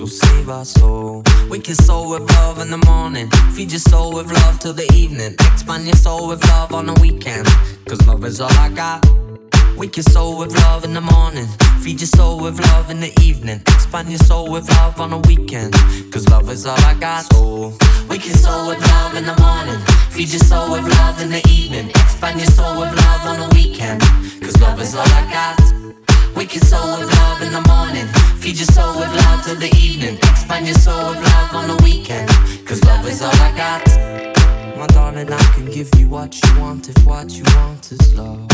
will save our soul. We kiss soul with love in the morning. Feed your soul with love till the evening. Expand your soul with love on the weekend. Cause love is all I got. Wake your soul with love in the morning. Feed your soul with love in the evening. Expand your soul with love on the weekend. Cause love is all I got. So, wake your soul with love in the morning. Feed your soul with love in the evening. Expand your soul with love on the weekend. Cause love is all I got. We can sow with love in the morning. Feed your soul with love till the evening. Expand your soul with love on the weekend. Cause love is all I got. My darling, I can give you what you want if what you want is love.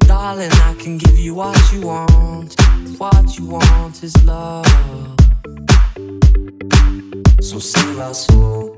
Darling, I can give you what you want. What you want is love. So save our soul.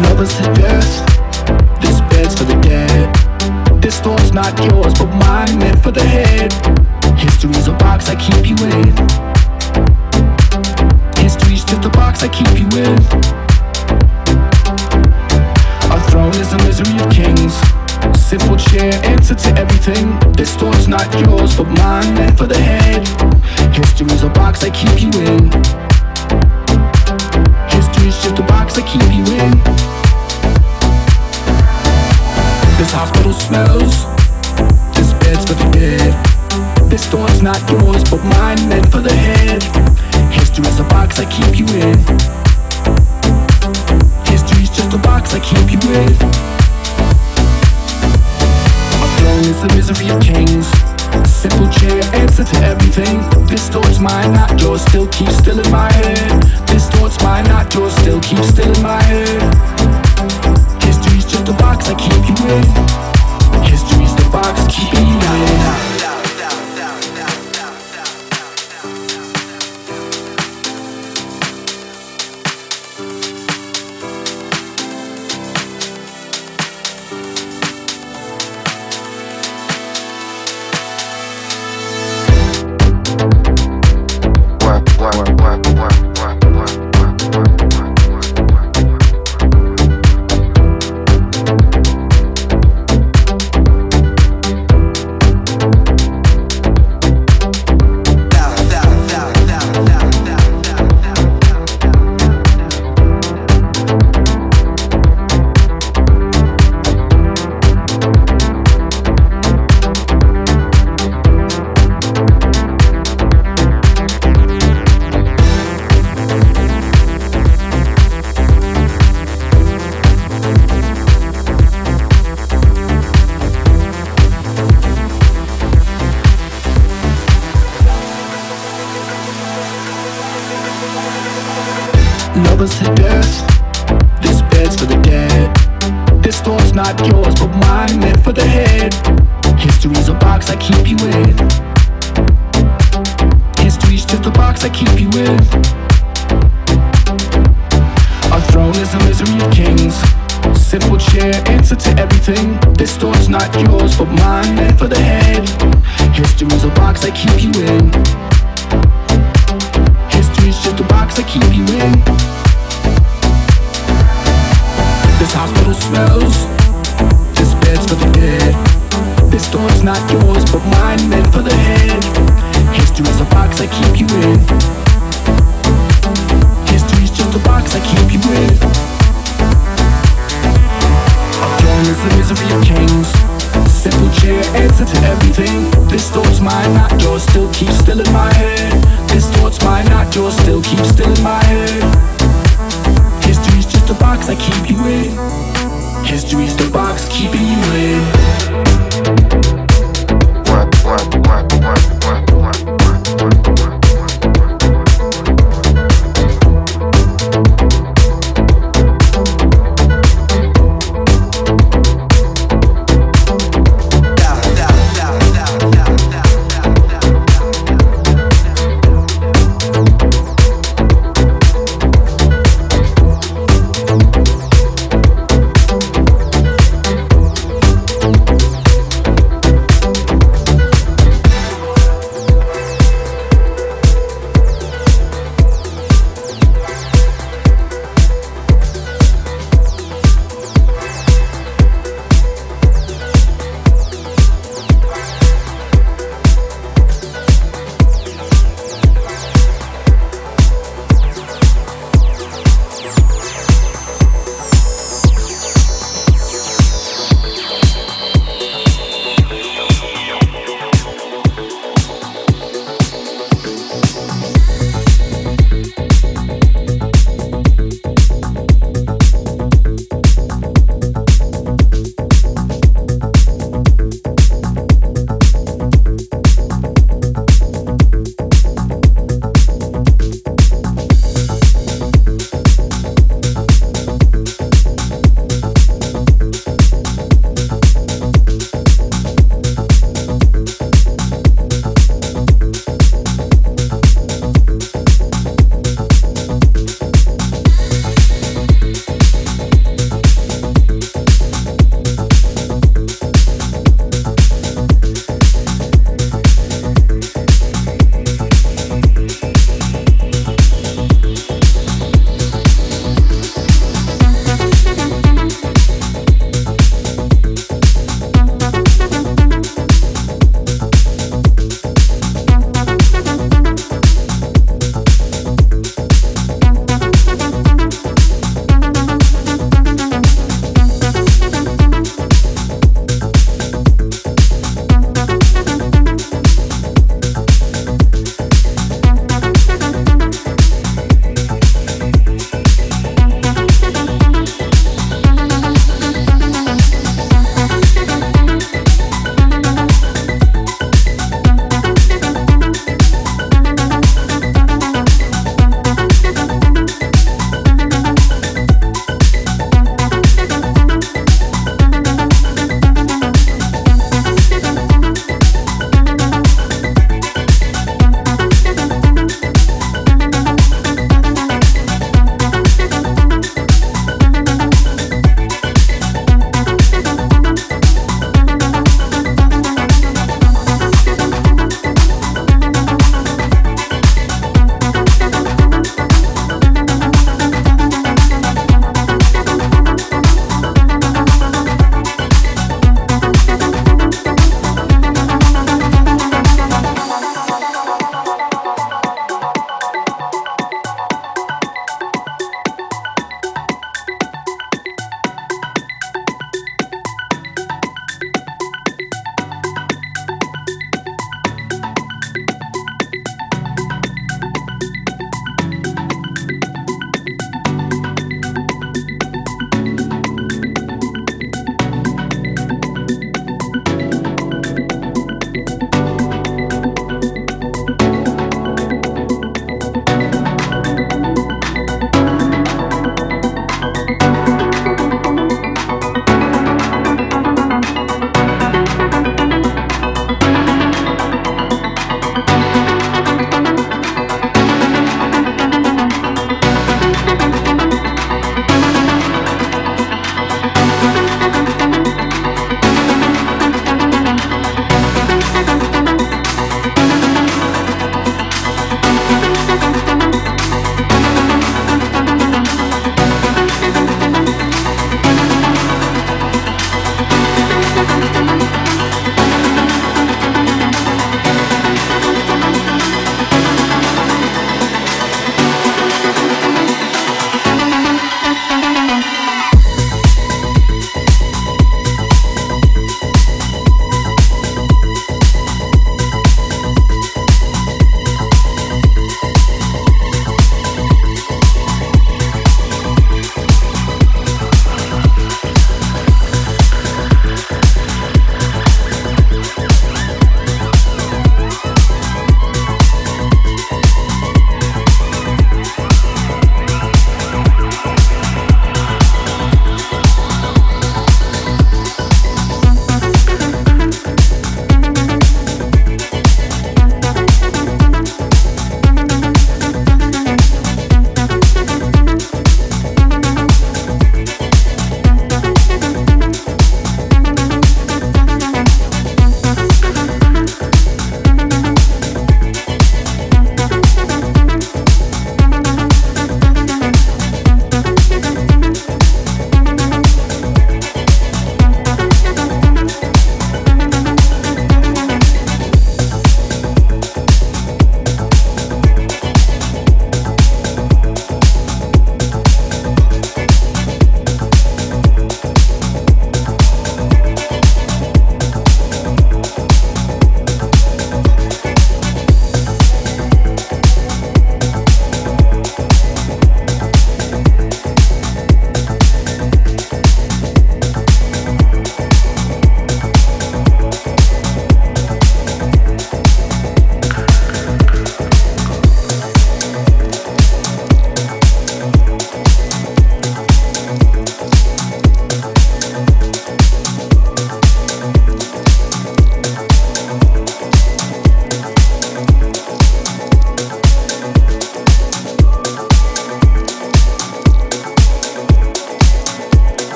putting others to death. This bed's for the dead. This door's not yours, but mine, meant for the head. History's a box I keep you in. History's just a box I keep you in. Our throne is the misery of kings. Simple chair, answer to everything. This door's not yours, but mine, meant for the head. History's a box I keep you in is just a box I keep you in. This hospital smells. This bed's for the dead. This door's not yours, but mine meant for the head. History is a box I keep you in. History's just a box I keep you in. My throne is the misery of kings. Simple chair answer to everything. This my mine, not yours, still keep still in my head. This my mine, not yours, still keep still in my head. History's just a box I keep you in. History's the box keeping you in.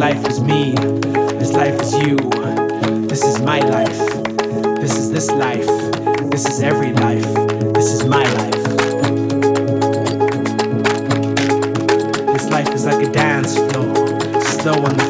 life is me. This life is you. This is my life. This is this life. This is every life. This is my life. This life is like a dance floor, slow on the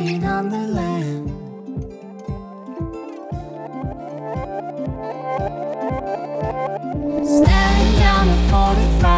Laying on the land. Staring down a 45